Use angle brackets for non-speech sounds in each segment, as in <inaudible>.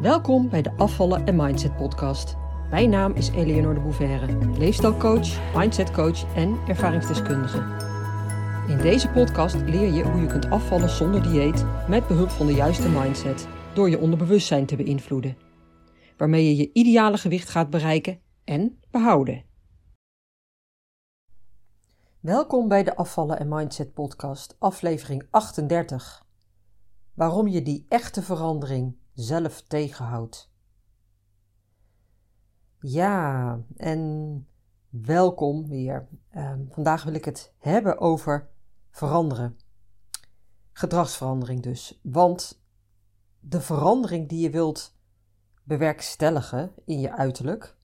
Welkom bij de Afvallen en Mindset podcast. Mijn naam is Eleonore de Bouverre, leefstijlcoach, mindsetcoach en ervaringsdeskundige. In deze podcast leer je hoe je kunt afvallen zonder dieet met behulp van de juiste mindset door je onderbewustzijn te beïnvloeden, waarmee je je ideale gewicht gaat bereiken en behouden. Welkom bij de Afvallen en Mindset podcast, aflevering 38. Waarom je die echte verandering zelf tegenhoudt. Ja, en welkom weer. Um, vandaag wil ik het hebben over veranderen. Gedragsverandering dus. Want de verandering die je wilt bewerkstelligen in je uiterlijk,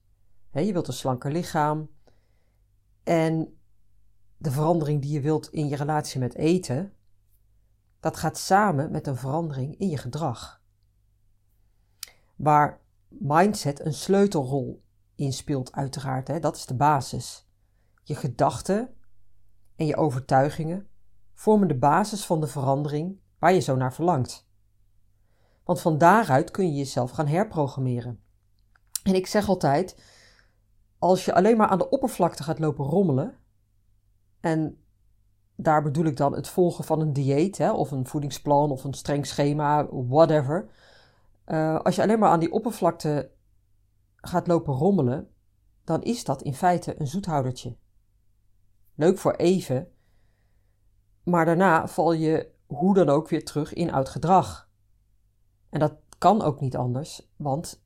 je wilt een slanker lichaam, en de verandering die je wilt in je relatie met eten, dat gaat samen met een verandering in je gedrag waar mindset een sleutelrol in speelt, uiteraard. Hè? Dat is de basis. Je gedachten en je overtuigingen vormen de basis van de verandering waar je zo naar verlangt. Want van daaruit kun je jezelf gaan herprogrammeren. En ik zeg altijd: als je alleen maar aan de oppervlakte gaat lopen rommelen, en daar bedoel ik dan het volgen van een dieet hè, of een voedingsplan of een streng schema, whatever uh, als je alleen maar aan die oppervlakte gaat lopen rommelen, dan is dat in feite een zoethoudertje. Leuk voor even, maar daarna val je hoe dan ook weer terug in oud gedrag. En dat kan ook niet anders, want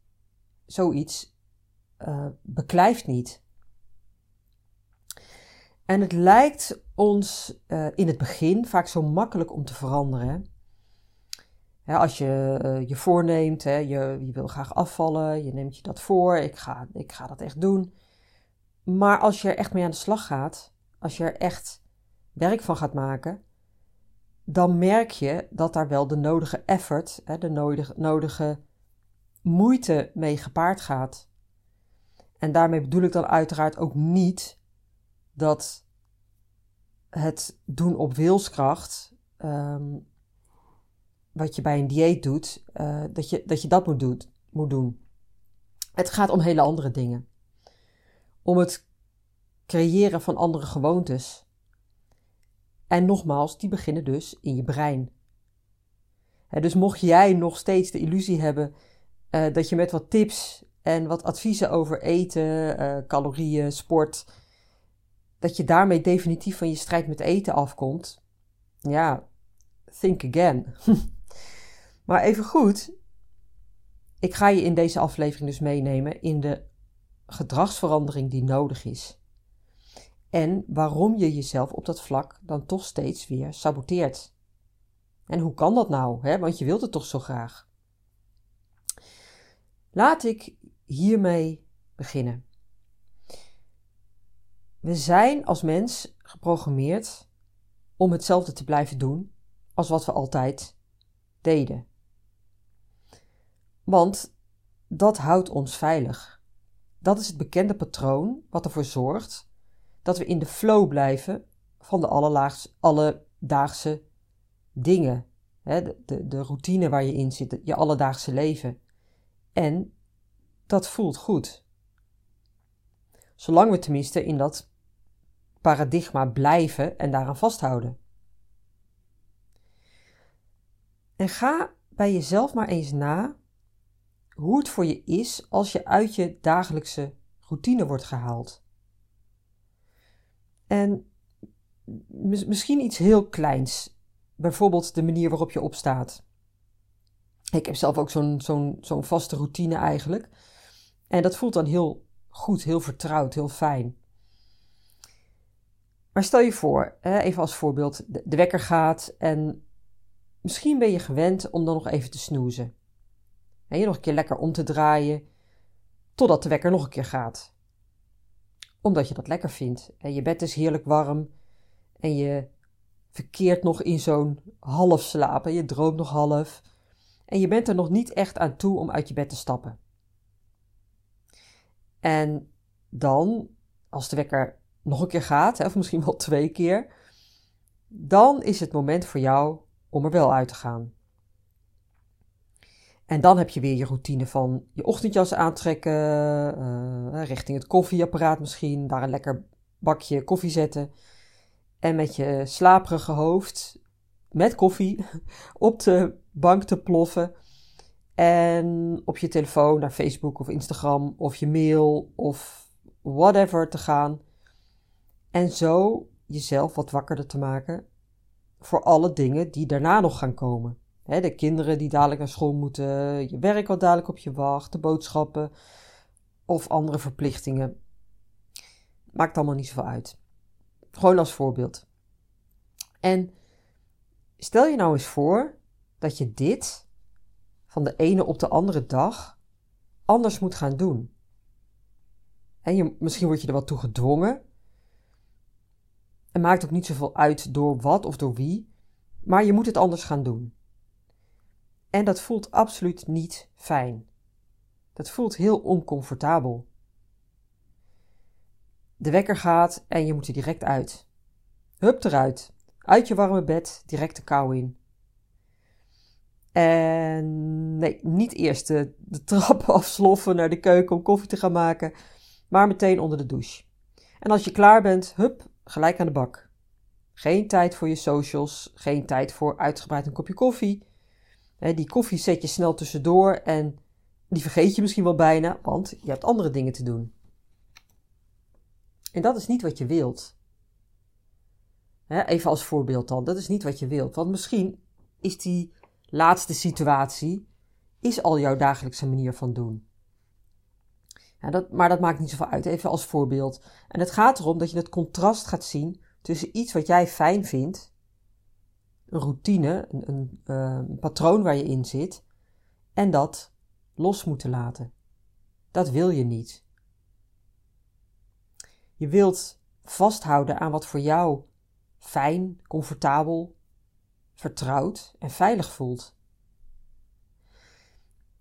zoiets uh, beklijft niet. En het lijkt ons uh, in het begin vaak zo makkelijk om te veranderen als je uh, je voorneemt, je, je wil graag afvallen, je neemt je dat voor, ik ga, ik ga dat echt doen. Maar als je er echt mee aan de slag gaat, als je er echt werk van gaat maken, dan merk je dat daar wel de nodige effort, de nodige, nodige moeite mee gepaard gaat. En daarmee bedoel ik dan uiteraard ook niet dat het doen op wilskracht um, wat je bij een dieet doet, uh, dat, je, dat je dat moet, doet, moet doen. Het gaat om hele andere dingen. Om het creëren van andere gewoontes. En nogmaals, die beginnen dus in je brein. dus mocht jij nog steeds de illusie hebben uh, dat je met wat tips en wat adviezen over eten, uh, calorieën, sport, dat je daarmee definitief van je strijd met eten afkomt, ja, think again. <laughs> Maar even goed, ik ga je in deze aflevering dus meenemen in de gedragsverandering die nodig is. En waarom je jezelf op dat vlak dan toch steeds weer saboteert. En hoe kan dat nou? Hè? Want je wilt het toch zo graag. Laat ik hiermee beginnen. We zijn als mens geprogrammeerd om hetzelfde te blijven doen als wat we altijd deden. Want dat houdt ons veilig. Dat is het bekende patroon wat ervoor zorgt dat we in de flow blijven van de alledaagse dingen. De, de, de routine waar je in zit, je alledaagse leven. En dat voelt goed. Zolang we tenminste in dat paradigma blijven en daaraan vasthouden. En ga bij jezelf maar eens na hoe het voor je is als je uit je dagelijkse routine wordt gehaald. En misschien iets heel kleins, bijvoorbeeld de manier waarop je opstaat. Ik heb zelf ook zo'n vaste routine eigenlijk. En dat voelt dan heel goed, heel vertrouwd, heel fijn. Maar stel je voor, even als voorbeeld, de wekker gaat en misschien ben je gewend om dan nog even te snoezen. En je nog een keer lekker om te draaien, totdat de wekker nog een keer gaat. Omdat je dat lekker vindt. En je bed is heerlijk warm en je verkeert nog in zo'n half slapen. Je droomt nog half. En je bent er nog niet echt aan toe om uit je bed te stappen. En dan, als de wekker nog een keer gaat, of misschien wel twee keer, dan is het moment voor jou om er wel uit te gaan. En dan heb je weer je routine van je ochtendjas aantrekken, uh, richting het koffieapparaat misschien, daar een lekker bakje koffie zetten. En met je slaperige hoofd, met koffie, <laughs> op de bank te ploffen. En op je telefoon naar Facebook of Instagram of je mail of whatever te gaan. En zo jezelf wat wakkerder te maken voor alle dingen die daarna nog gaan komen. De kinderen die dadelijk naar school moeten, je werk wat dadelijk op je wacht, de boodschappen of andere verplichtingen. Maakt allemaal niet zoveel uit. Gewoon als voorbeeld. En stel je nou eens voor dat je dit van de ene op de andere dag anders moet gaan doen. En je, misschien word je er wat toe gedwongen. Het maakt ook niet zoveel uit door wat of door wie, maar je moet het anders gaan doen. En dat voelt absoluut niet fijn. Dat voelt heel oncomfortabel. De wekker gaat en je moet er direct uit. Hup eruit. Uit je warme bed, direct de kou in. En nee, niet eerst de, de <laughs> trap afsloffen naar de keuken om koffie te gaan maken, maar meteen onder de douche. En als je klaar bent, hup, gelijk aan de bak. Geen tijd voor je socials, geen tijd voor uitgebreid een kopje koffie. Die koffie zet je snel tussendoor en die vergeet je misschien wel bijna, want je hebt andere dingen te doen. En dat is niet wat je wilt. Even als voorbeeld dan, dat is niet wat je wilt. Want misschien is die laatste situatie is al jouw dagelijkse manier van doen. Ja, dat, maar dat maakt niet zoveel uit, even als voorbeeld. En het gaat erom dat je het contrast gaat zien tussen iets wat jij fijn vindt, een routine, een, een, eh, een patroon waar je in zit, en dat los moeten laten. Dat wil je niet. Je wilt vasthouden aan wat voor jou fijn, comfortabel, vertrouwd en veilig voelt.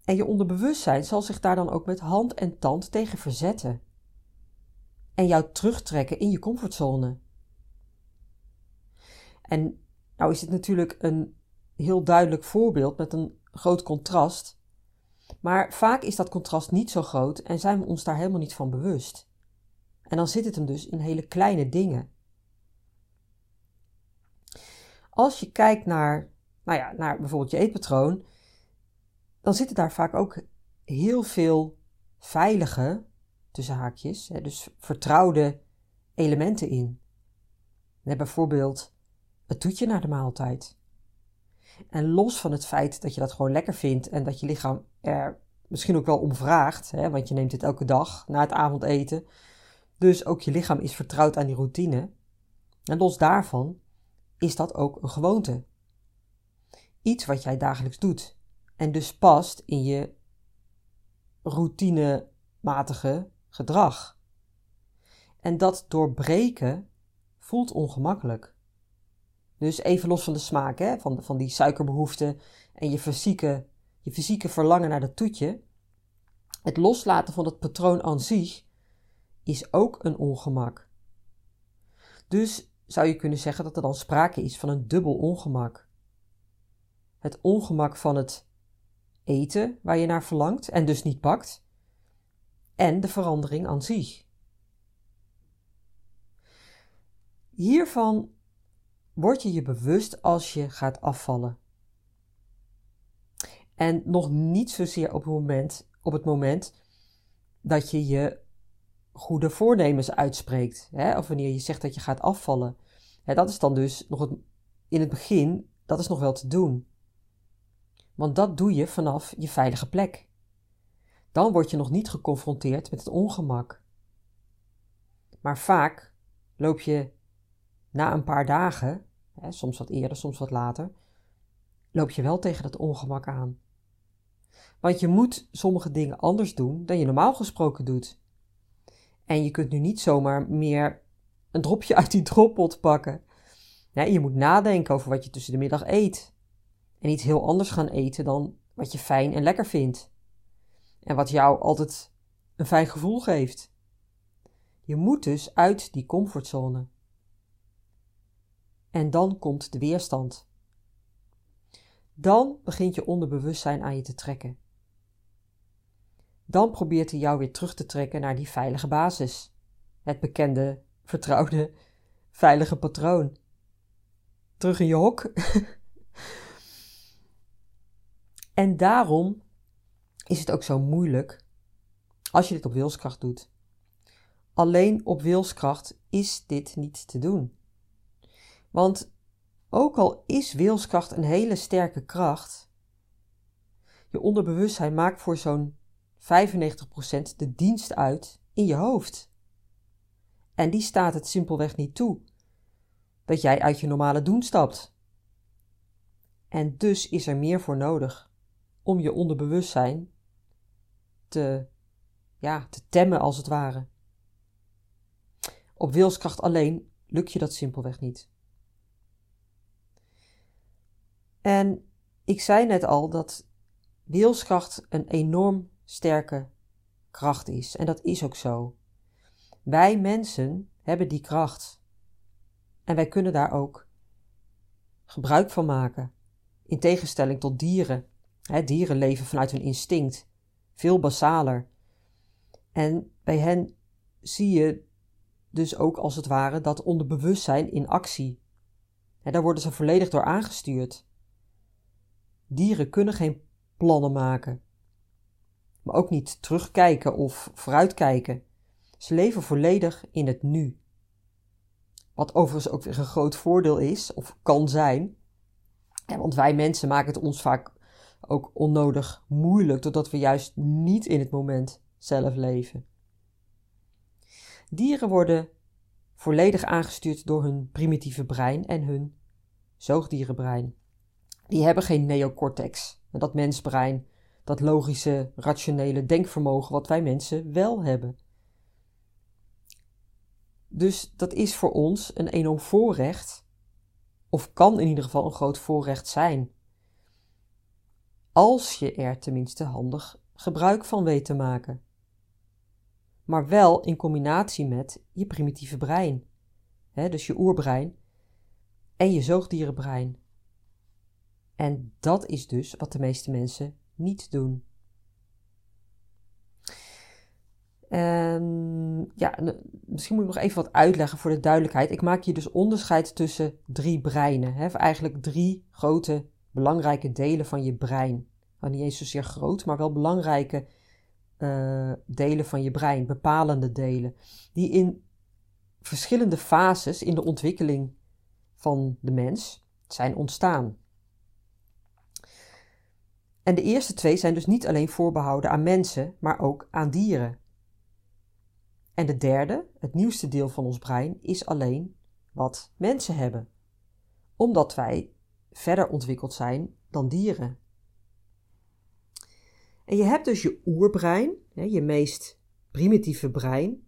En je onderbewustzijn zal zich daar dan ook met hand en tand tegen verzetten. En jou terugtrekken in je comfortzone. En nou is dit natuurlijk een heel duidelijk voorbeeld met een groot contrast. Maar vaak is dat contrast niet zo groot en zijn we ons daar helemaal niet van bewust. En dan zit het hem dus in hele kleine dingen. Als je kijkt naar, nou ja, naar bijvoorbeeld je eetpatroon, dan zitten daar vaak ook heel veel veilige, tussen haakjes, dus vertrouwde elementen in. bijvoorbeeld het toetje naar de maaltijd. En los van het feit dat je dat gewoon lekker vindt en dat je lichaam er misschien ook wel om vraagt, hè, want je neemt het elke dag na het avondeten. Dus ook je lichaam is vertrouwd aan die routine. En los daarvan is dat ook een gewoonte. Iets wat jij dagelijks doet en dus past in je routinematige gedrag. En dat doorbreken voelt ongemakkelijk. Dus even los van de smaak, hè, van, van die suikerbehoefte en je fysieke, je fysieke verlangen naar dat toetje. Het loslaten van het patroon aan zich is ook een ongemak. Dus zou je kunnen zeggen dat er dan sprake is van een dubbel ongemak. Het ongemak van het eten waar je naar verlangt en dus niet pakt, en de verandering aan zich. Hiervan word je je bewust als je gaat afvallen. En nog niet zozeer op het moment, op het moment dat je je goede voornemens uitspreekt. Hè? Of wanneer je zegt dat je gaat afvallen. Dat is dan dus nog het, in het begin, dat is nog wel te doen. Want dat doe je vanaf je veilige plek. Dan word je nog niet geconfronteerd met het ongemak. Maar vaak loop je na een paar dagen, hè, soms wat eerder, soms wat later, loop je wel tegen dat ongemak aan. Want je moet sommige dingen anders doen dan je normaal gesproken doet. En je kunt nu niet zomaar meer een dropje <laughs> uit die droppot pakken. Je moet nadenken over wat je tussen de middag eet. En iets heel anders gaan eten dan wat je fijn en lekker vindt. En wat jou altijd een fijn gevoel geeft. Je moet dus uit die comfortzone. En dan komt de weerstand. dan begint je onderbewustzijn aan je te trekken. Dan probeert hij jou weer terug te trekken naar die veilige basis. Het bekende, vertrouwde, veilige patroon. Terug in je hok. <laughs> en daarom is het ook zo moeilijk als je dit op wilskracht doet. Alleen op wilskracht is dit niet te doen. Want ook al is wilskracht een hele sterke kracht, je onderbewustzijn maakt voor zo'n 95% de dienst uit in je hoofd. En die staat het simpelweg niet toe dat jij uit je normale doen stapt. En dus is er meer voor nodig om je onderbewustzijn te, ja, te temmen als het ware. Op wilskracht alleen lukt je dat simpelweg niet. En ik zei net al dat wilskracht een enorm sterke kracht is. En dat is ook zo. Wij mensen hebben die kracht. En wij kunnen daar ook gebruik van maken. In tegenstelling tot dieren. dieren leven vanuit hun instinct. Veel basaler. En bij hen zie je dus ook als het ware dat onderbewustzijn in actie. daar worden ze volledig door aangestuurd. Dieren kunnen geen plannen maken, maar ook niet terugkijken of vooruitkijken. Ze leven volledig in het nu. Wat overigens ook weer een groot voordeel is, of kan zijn. want wij mensen maken het ons vaak ook onnodig moeilijk, doordat we juist niet in het moment zelf leven. Dieren worden volledig aangestuurd door hun primitieve brein en hun zoogdierenbrein. Die hebben geen neocortex, dat mensbrein, dat logische, rationele denkvermogen wat wij mensen wel hebben. Dus dat is voor ons een enorm voorrecht, of kan in ieder geval een groot voorrecht zijn. Als je er tenminste handig gebruik van weet te maken maar wel in combinatie met je primitieve brein. dus je oerbrein en je zoogdierenbrein. En dat is dus wat de meeste mensen niet doen. En ja, misschien moet ik nog even wat uitleggen voor de duidelijkheid. Ik maak hier dus onderscheid tussen drie breinen. Hè? Eigenlijk drie grote belangrijke delen van je brein. Nou, niet eens zozeer groot, maar wel belangrijke uh, delen van je brein, bepalende delen, die in verschillende fases in de ontwikkeling van de mens zijn ontstaan. En de eerste twee zijn dus niet alleen voorbehouden aan mensen, maar ook aan dieren. En de derde, het nieuwste deel van ons brein, is alleen wat mensen hebben, omdat wij verder ontwikkeld zijn dan dieren. En je hebt dus je oerbrein, je meest primitieve brein,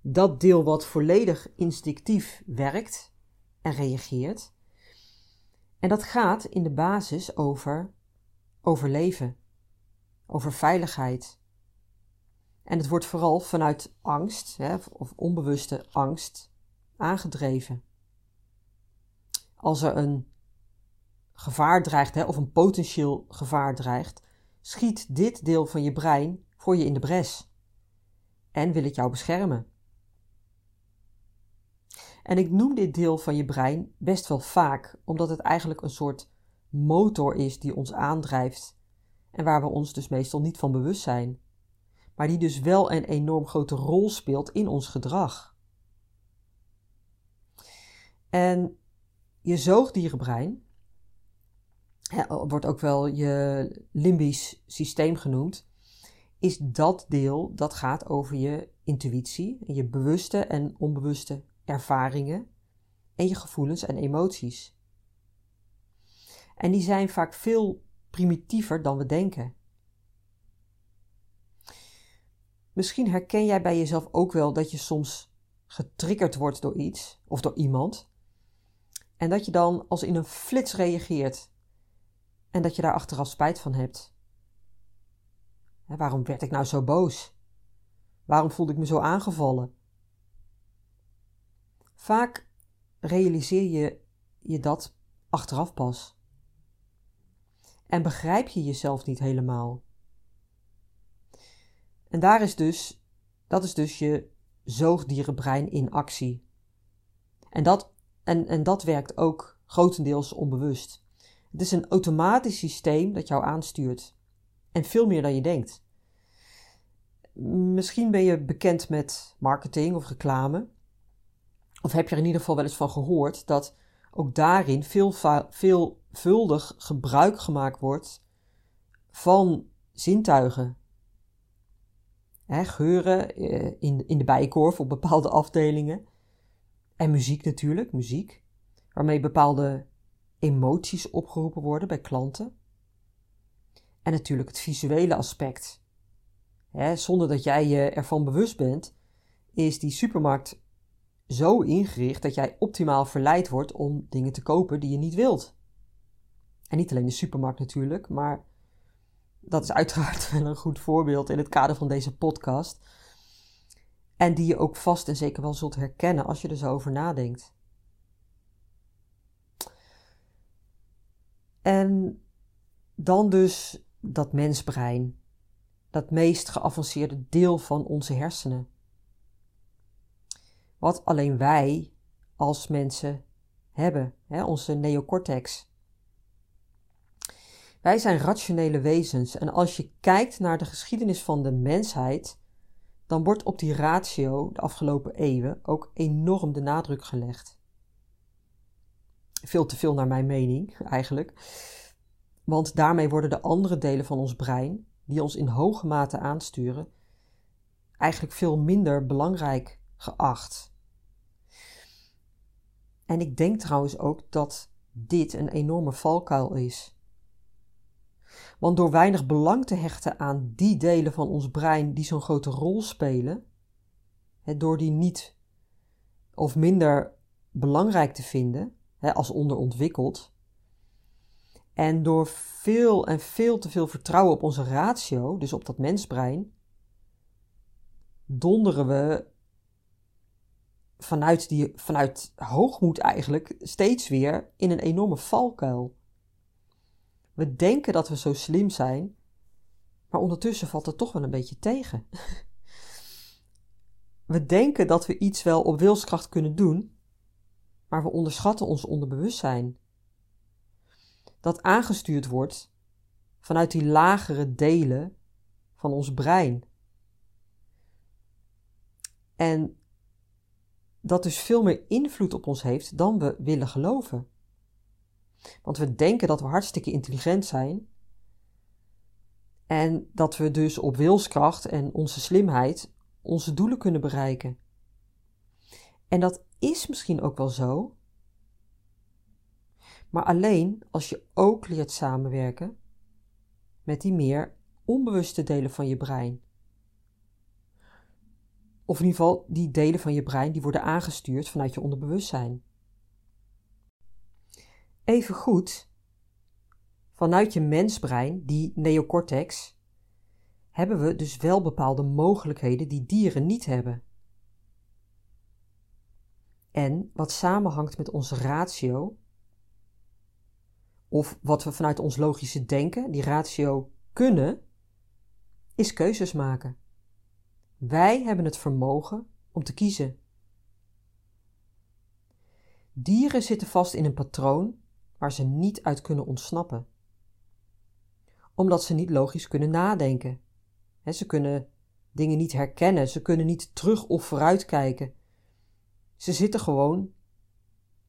dat deel wat volledig instinctief werkt en reageert. En dat gaat in de basis over overleven, over veiligheid. En het wordt vooral vanuit angst hè, of onbewuste angst aangedreven. Als er een gevaar dreigt hè, of een potentieel gevaar dreigt, schiet dit deel van je brein voor je in de bres en wil het jou beschermen. En ik noem dit deel van je brein best wel vaak, omdat het eigenlijk een soort motor is die ons aandrijft en waar we ons dus meestal niet van bewust zijn, maar die dus wel een enorm grote rol speelt in ons gedrag. En je zoogdierenbrein, wordt ook wel je limbisch systeem genoemd, is dat deel dat gaat over je intuïtie, je bewuste en onbewuste ervaringen en je gevoelens en emoties. En die zijn vaak veel primitiever dan we denken. Misschien herken jij bij jezelf ook wel dat je soms getriggerd wordt door iets of door iemand. En dat je dan als in een flits reageert en dat je daar achteraf spijt van hebt. waarom werd ik nou zo boos? Waarom voelde ik me zo aangevallen? Vaak realiseer je je dat achteraf pas. En begrijp je jezelf niet helemaal. En daar is dus, dat is dus je zoogdierenbrein in actie. En dat, en, en dat werkt ook grotendeels onbewust. Het is een automatisch systeem dat jou aanstuurt. En veel meer dan je denkt. Misschien ben je bekend met marketing of reclame. Of heb je er in ieder geval wel eens van gehoord dat ook daarin veel, veelvuldig gebruik gemaakt wordt van zintuigen. geuren eh, in, in de bijkorf op bepaalde afdelingen. En muziek natuurlijk, muziek. Waarmee bepaalde emoties opgeroepen worden bij klanten. En natuurlijk het visuele aspect. zonder dat jij je ervan bewust bent, is die supermarkt zo ingericht dat jij optimaal verleid wordt om dingen te kopen die je niet wilt. En niet alleen de supermarkt natuurlijk, maar dat is uiteraard <laughs> wel een goed voorbeeld in het kader van deze podcast. En die je ook vast en zeker wel zult herkennen als je er zo over nadenkt. En dan dus dat mensbrein, dat meest geavanceerde deel van onze hersenen. Wat alleen wij als mensen hebben, hè, onze neocortex. Wij zijn rationele wezens en als je kijkt naar de geschiedenis van de mensheid, dan wordt op die ratio de afgelopen eeuwen ook enorm de nadruk gelegd. Veel te veel naar mijn mening, eigenlijk. Want daarmee worden de andere delen van ons brein, die ons in hoge mate aansturen, eigenlijk veel minder belangrijk geacht. En ik denk trouwens ook dat dit een enorme valkuil is. Want door weinig belang te hechten aan die delen van ons brein die zo'n grote rol spelen, door die niet of minder belangrijk te vinden als onderontwikkeld, en door veel en veel te veel vertrouwen op onze ratio, dus op dat mensbrein, donderen we vanuit, die, vanuit hoogmoed eigenlijk steeds weer in een enorme valkuil. We denken dat we zo slim zijn, maar ondertussen valt het toch wel een beetje tegen. <laughs> We denken dat we iets wel op wilskracht kunnen doen, maar we onderschatten ons onderbewustzijn. Dat aangestuurd wordt vanuit die lagere delen van ons brein. En dat dus veel meer invloed op ons heeft dan we willen geloven. Want we denken dat we hartstikke intelligent zijn en dat we dus op wilskracht en onze slimheid onze doelen kunnen bereiken. En dat is misschien ook wel zo, maar alleen als je ook leert samenwerken met die meer onbewuste delen van je brein. Of in ieder geval die delen van je brein die worden aangestuurd vanuit je onderbewustzijn. Evengoed, vanuit je mensbrein, die neocortex, hebben we dus wel bepaalde mogelijkheden die dieren niet hebben. En wat samenhangt met onze ratio, of wat we vanuit ons logische denken, die ratio, kunnen, is keuzes maken. Wij hebben het vermogen om te kiezen. Dieren zitten vast in een patroon waar ze niet uit kunnen ontsnappen. Omdat ze niet logisch kunnen nadenken. ze kunnen dingen niet herkennen, ze kunnen niet terug of vooruit kijken. Ze zitten gewoon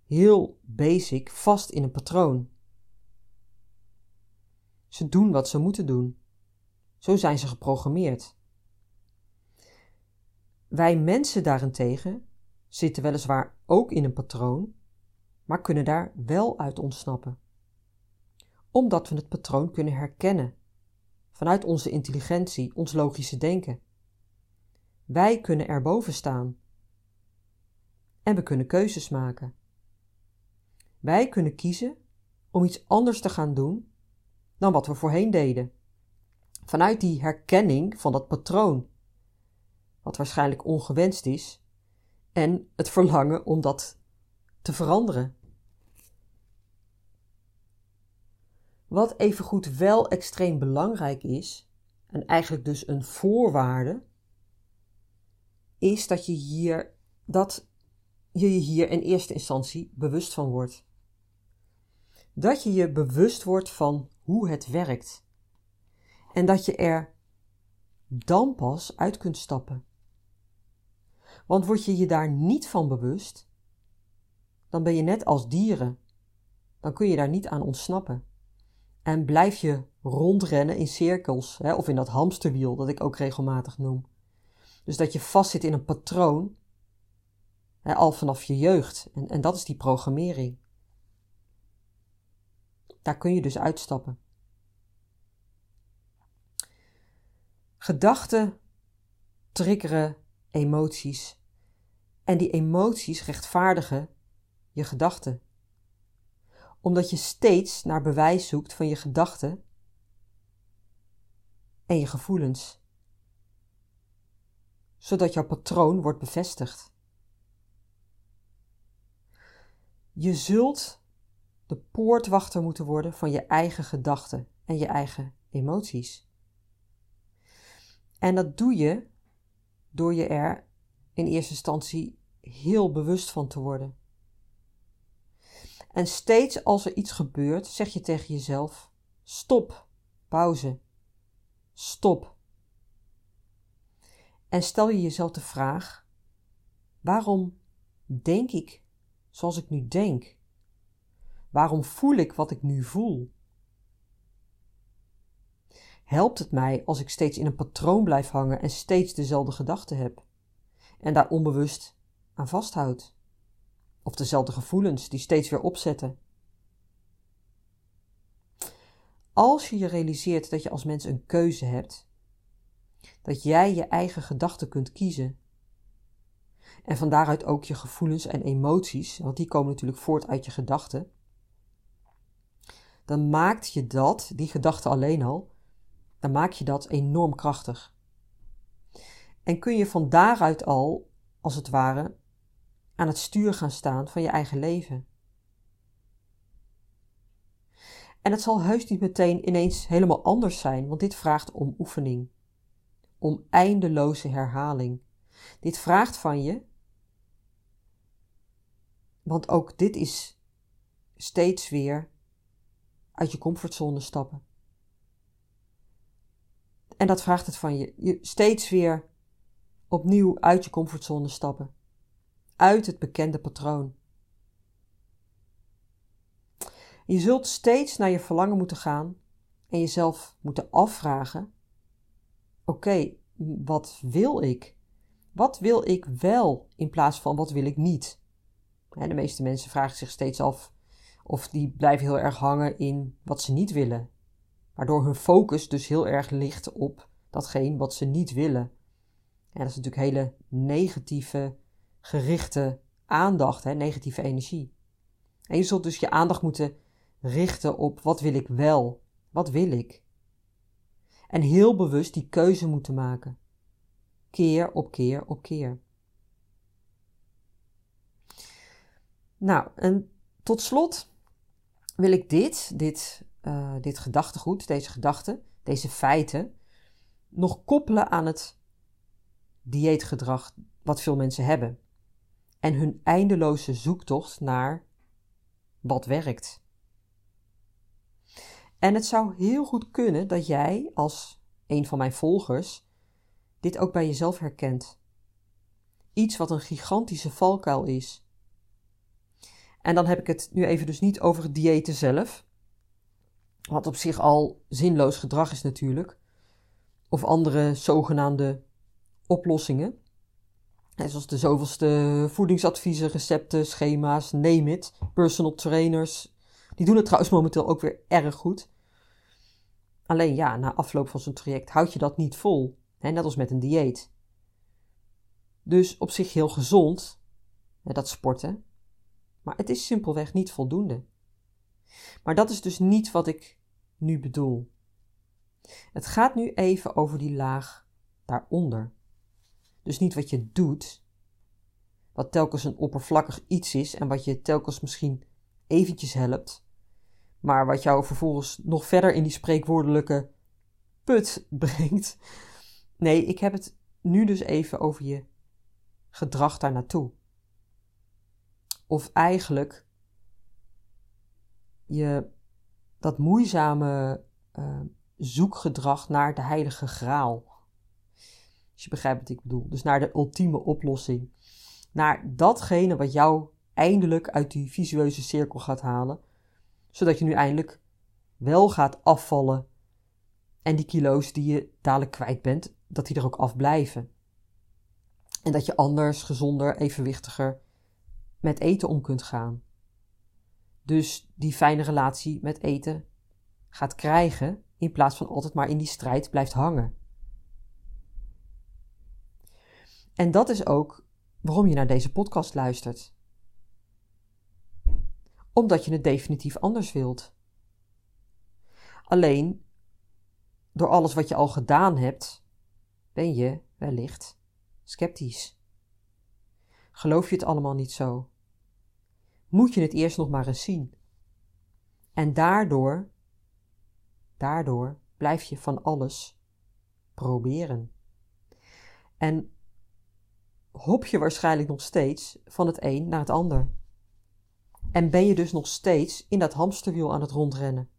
heel basic vast in een patroon. Ze doen wat ze moeten doen. Zo zijn ze geprogrammeerd. Wij mensen daarentegen zitten weliswaar ook in een patroon, maar kunnen daar wel uit ontsnappen. Omdat we het patroon kunnen herkennen vanuit onze intelligentie, ons logische denken. Wij kunnen erboven staan. En we kunnen keuzes maken. Wij kunnen kiezen om iets anders te gaan doen dan wat we voorheen deden. Vanuit die herkenning van dat patroon wat waarschijnlijk ongewenst is, en het verlangen om dat te veranderen. Wat evengoed wel extreem belangrijk is, en eigenlijk dus een voorwaarde, is dat je hier, dat je je hier in eerste instantie bewust van wordt. Dat je je bewust wordt van hoe het werkt. En dat je er dan pas uit kunt stappen. Want word je je daar niet van bewust, dan ben je net als dieren. Dan kun je daar niet aan ontsnappen. En blijf je rondrennen in cirkels, hè, of in dat hamsterwiel dat ik ook regelmatig noem. Dus dat je vastzit in een patroon, hè, al vanaf je jeugd. En, en dat is die programmering. Daar kun je dus uitstappen. Gedachten triggeren emoties. En die emoties rechtvaardigen je gedachten. Omdat je steeds naar bewijs zoekt van je gedachten en je gevoelens. Zodat jouw patroon wordt bevestigd. Je zult de poortwachter moeten worden van je eigen gedachten en je eigen emoties. En dat doe je door je er in eerste instantie heel bewust van te worden. En steeds als er iets gebeurt, zeg je tegen jezelf: stop, pauze, stop. En stel je jezelf de vraag: waarom denk ik zoals ik nu denk? Waarom voel ik wat ik nu voel? Helpt het mij als ik steeds in een patroon blijf hangen en steeds dezelfde gedachten heb en daar onbewust aan vasthoud? Of dezelfde gevoelens die steeds weer opzetten? Als je je realiseert dat je als mens een keuze hebt, dat jij je eigen gedachten kunt kiezen, en van daaruit ook je gevoelens en emoties, want die komen natuurlijk voort uit je gedachten, dan maakt je dat, die gedachte alleen al, dan maak je dat enorm krachtig. En kun je van daaruit al, als het ware, aan het stuur gaan staan van je eigen leven. En het zal heus niet meteen ineens helemaal anders zijn, want dit vraagt om oefening, om eindeloze herhaling. Dit vraagt van je, want ook dit is steeds weer uit je comfortzone stappen. En dat vraagt het van je. je steeds weer opnieuw uit je comfortzone stappen. Uit het bekende patroon. Je zult steeds naar je verlangen moeten gaan en jezelf moeten afvragen: oké, wat wil ik? Wat wil ik wel in plaats van wat wil ik niet? de meeste mensen vragen zich steeds af of die blijven heel erg hangen in wat ze niet willen. Waardoor hun focus dus heel erg ligt op datgene wat ze niet willen. En dat is natuurlijk hele negatieve, gerichte aandacht, hè, negatieve energie. En je zult dus je aandacht moeten richten op wat wil ik wel, wat wil ik. En heel bewust die keuze moeten maken. Keer op keer op keer. Nou, en tot slot wil ik dit, dit uh, dit gedachtegoed, deze gedachten, deze feiten, nog koppelen aan het dieetgedrag wat veel mensen hebben. En hun eindeloze zoektocht naar wat werkt. En het zou heel goed kunnen dat jij, als een van mijn volgers, dit ook bij jezelf herkent. Iets wat een gigantische valkuil is. En dan heb ik het nu even dus niet over het diëten zelf, wat op zich al zinloos gedrag is natuurlijk. Of andere zogenaamde oplossingen. Zoals de zoveelste voedingsadviezen, recepten, schema's, name it. Personal trainers. Die doen het trouwens momenteel ook weer erg goed. Alleen ja, na afloop van zo'n traject houd je dat niet vol. Hè, net als met een dieet. Dus op zich heel gezond, hè, dat sporten. Maar het is simpelweg niet voldoende. Maar dat is dus niet wat ik nu bedoel. Het gaat nu even over die laag daaronder. Dus niet wat je doet, wat telkens een oppervlakkig iets is en wat je telkens misschien eventjes helpt, maar wat jou vervolgens nog verder in die spreekwoordelijke put <laughs> brengt. Nee, ik heb het nu dus even over je gedrag daar naartoe. Of eigenlijk je dat moeizame uh, zoekgedrag naar de heilige graal. Als je begrijpt wat ik bedoel. Dus naar de ultieme oplossing. Naar datgene wat jou eindelijk uit die visueuze cirkel gaat halen. Zodat je nu eindelijk wel gaat afvallen. En die kilo's die je dadelijk kwijt bent, dat die er ook afblijven. En dat je anders, gezonder, evenwichtiger met eten om kunt gaan. Dus die fijne relatie met eten gaat krijgen in plaats van altijd maar in die strijd blijft hangen. En dat is ook waarom je naar deze podcast luistert. Omdat je het definitief anders wilt. Alleen, door alles wat je al gedaan hebt, ben je wellicht sceptisch. Geloof je het allemaal niet zo? Moet je het eerst nog maar eens zien. En daardoor, daardoor blijf je van alles proberen. En hop je waarschijnlijk nog steeds van het een naar het ander. En ben je dus nog steeds in dat hamsterwiel aan het rondrennen.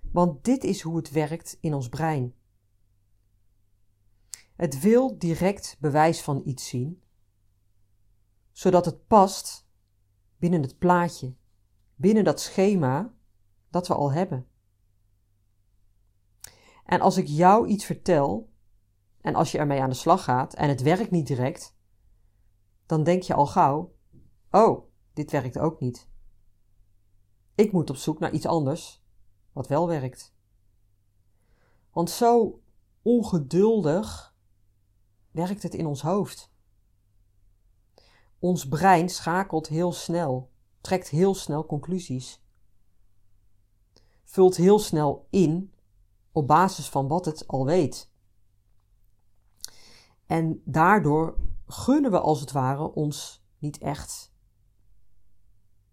Want dit is hoe het werkt in ons brein. Het wil direct bewijs van iets zien, zodat het past binnen het plaatje, binnen dat schema dat we al hebben. En als ik jou iets vertel, en als je ermee aan de slag gaat en het werkt niet direct, dan denk je al gauw: oh, dit werkt ook niet. Ik moet op zoek naar iets anders wat wel werkt. Want zo ongeduldig werkt het in ons hoofd. Ons brein schakelt heel snel, trekt heel snel conclusies, vult heel snel in op basis van wat het al weet. En daardoor gunnen we als het ware ons niet echt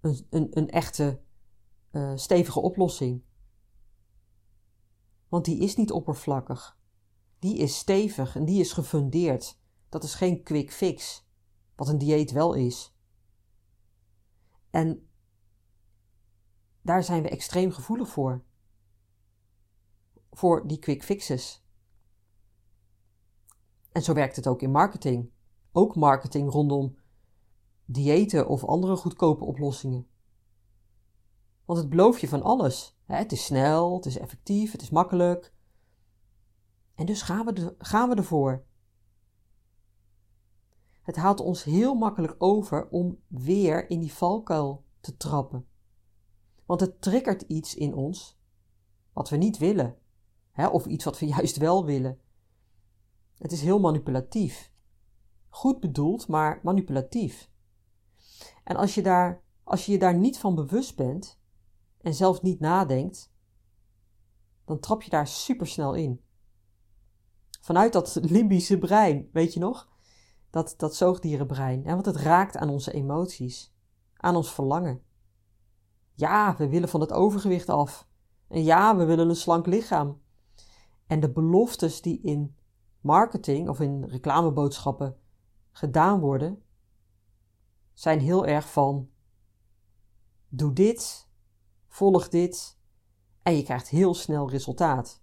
een, een, een echte uh, stevige oplossing. Want die is niet oppervlakkig. Die is stevig en die is gefundeerd. Dat is geen quick fix, wat een dieet wel is. En daar zijn we extreem gevoelig voor. Voor die quick fixes. En zo werkt het ook in marketing. Ook marketing rondom diëten of andere goedkope oplossingen. Want het belooft je van alles. Het is snel, het is effectief, het is makkelijk. En dus gaan we, gaan we ervoor. Het haalt ons heel makkelijk over om weer in die valkuil te trappen. Want het triggert iets in ons wat we niet willen, of iets wat we <laughs> juist wel willen. Het is heel manipulatief. Goed bedoeld, maar manipulatief. En als je, daar, als je je daar niet van bewust bent en zelf niet nadenkt, dan trap je daar supersnel in. Vanuit dat limbische brein, weet je nog? Dat, dat zoogdierenbrein. want het raakt aan onze emoties, aan ons verlangen. Ja, we willen van het overgewicht af. En ja, we willen een slank lichaam. En de beloftes die in marketing of in reclameboodschappen gedaan worden, zijn heel erg van: doe dit, volg dit en je krijgt heel snel resultaat.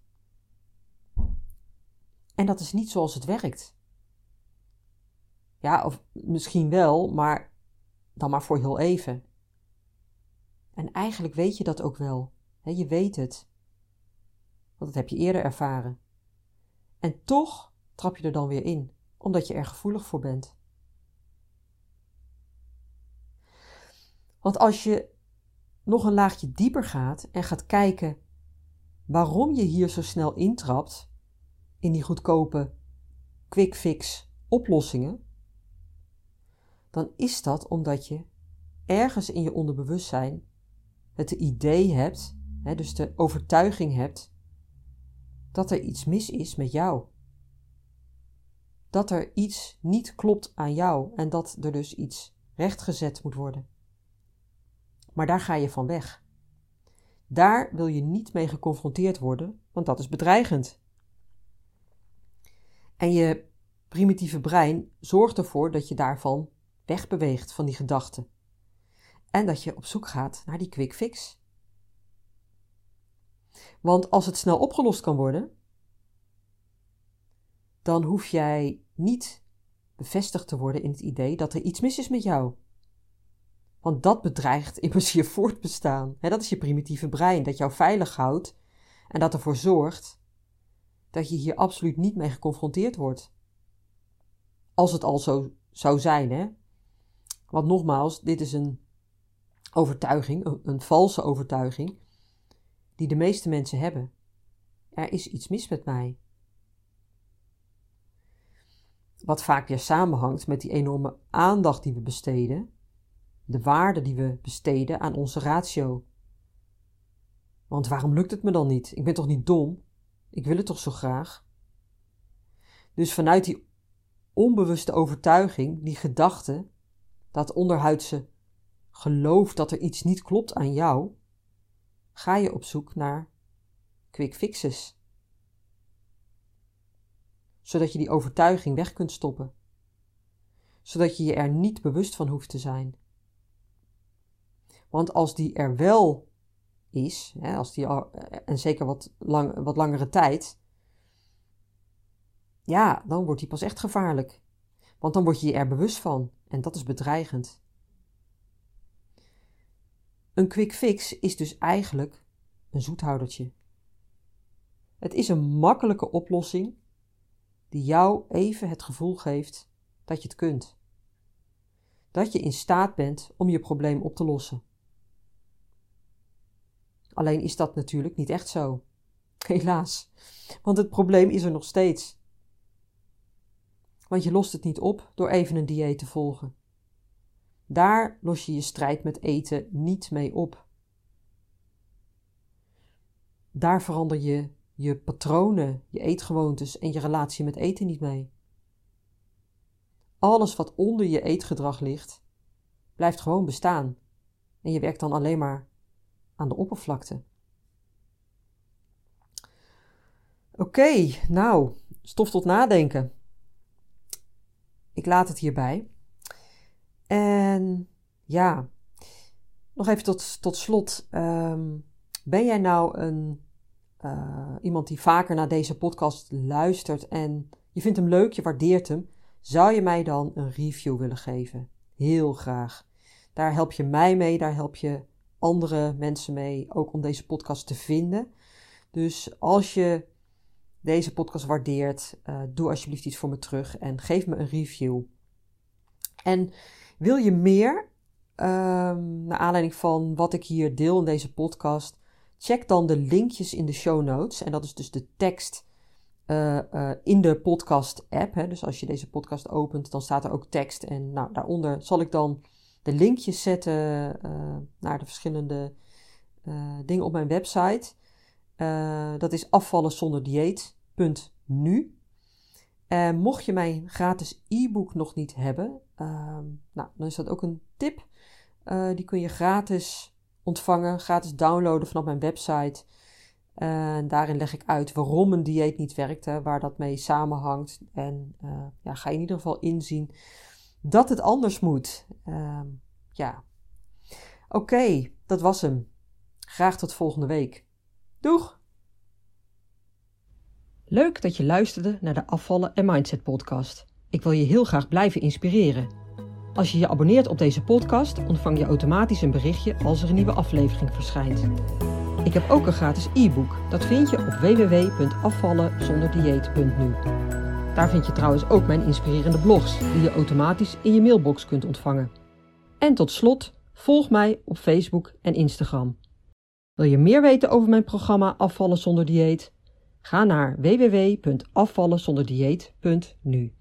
En dat is niet zoals het werkt. Ja, of misschien wel, maar dan maar voor heel even. En eigenlijk weet je dat ook wel. je weet het. Want dat heb je eerder ervaren. En toch trap je er dan weer in, omdat je er gevoelig voor bent. Want als je nog een laagje dieper gaat en gaat kijken waarom je hier zo snel intrapt in die goedkope quick fix oplossingen, dan is dat omdat je ergens in je onderbewustzijn het idee hebt, hè, dus de overtuiging hebt, dat er iets mis is met jou dat er iets niet klopt aan jou en dat er dus iets rechtgezet moet worden. Maar daar ga je van weg. Daar wil je niet mee geconfronteerd worden, want dat is bedreigend. En je primitieve brein zorgt ervoor dat je daarvan wegbeweegt van die gedachten. En dat je op zoek gaat naar die quick fix. Want als het snel opgelost kan worden, dan hoef jij niet bevestigd te worden in het idee dat er iets mis is met jou. Want dat bedreigt immers je voortbestaan. dat is je primitieve brein, dat jou veilig houdt en dat ervoor zorgt dat je hier absoluut niet mee geconfronteerd wordt. Als het al zo zou zijn, hè. Want nogmaals, dit is een overtuiging, een, een valse overtuiging, die de meeste mensen hebben. Er is iets mis met mij. Wat vaak weer samenhangt met die enorme aandacht die we besteden, de waarde die we besteden aan onze ratio. Want waarom lukt het me dan niet? Ik ben toch niet dom? Ik wil het toch zo graag? Dus vanuit die onbewuste overtuiging, die gedachte, dat onderhuidse geloof dat er iets niet klopt aan jou, ga je op zoek naar quick fixes. Zodat je die overtuiging weg kunt stoppen. Zodat je je er niet bewust van hoeft te zijn. Want als die er wel is, hè, als die al, en zeker wat, lang, wat langere tijd, ja, dan wordt die pas echt gevaarlijk. Want dan word je je er bewust van en dat is bedreigend. Een quick fix is dus eigenlijk een zoethoudertje. Het is een makkelijke oplossing die jou even het gevoel geeft dat je het kunt. Dat je in staat bent om je probleem op te lossen. Alleen is dat natuurlijk niet echt zo. <laughs> Helaas, want het probleem is er nog steeds. Want je lost het niet op door even een dieet te volgen. Daar los je je strijd met eten niet mee op. Daar verander je je patronen, je eetgewoontes en je relatie met eten niet mee. Alles wat onder je eetgedrag ligt, blijft gewoon bestaan. En je werkt dan alleen maar aan de oppervlakte. Oké, nou, stof tot nadenken. Ik laat het hierbij. En ja, nog even tot, tot slot. Ehm, ben jij nou een, uh, iemand die vaker naar deze podcast luistert en je vindt hem leuk, je waardeert hem? Zou je mij dan een review willen geven? Heel graag. Daar help je mij mee, daar help je andere mensen mee, ook om deze podcast te vinden. Dus als je deze podcast waardeert, uh, doe alsjeblieft iets voor me terug en geef me een review. En wil je meer, um, naar aanleiding van wat ik hier deel in deze podcast, check dan de linkjes in de show notes. En dat is dus de tekst uh, uh, in de podcast app. Hè. Dus als je deze podcast opent, dan staat er ook tekst. En nou, daaronder zal ik dan de linkjes zetten uh, naar de verschillende dingen op mijn website. dat is afvallen zonder dieet.nu. En mocht je mijn gratis e-book nog niet hebben, Ehm, nou, dan is dat ook een tip. Die kun je gratis ontvangen, gratis downloaden vanaf mijn website. Daarin leg ik uit waarom een dieet niet werkt, hè, waar dat mee samenhangt. En uh, ja, ga je in ieder geval inzien dat het anders moet. Uh, ja. Oké, dat was hem. Graag tot volgende week. Doeg! Leuk dat je luisterde naar de Afvallen en Mindset podcast. Ik wil je heel graag blijven inspireren. Als je je abonneert op deze podcast, ontvang je automatisch een berichtje als er een nieuwe aflevering verschijnt. Ik heb ook een gratis e-book. Dat vind je op www.afvallenzonderdieet.nu. Daar vind je trouwens ook mijn inspirerende blogs, die je automatisch in je mailbox kunt ontvangen. En tot slot, volg mij op Facebook en Instagram. Wil je meer weten over mijn programma Afvallen zonder dieet? Ga naar www.afvallenzonderdieet.nu.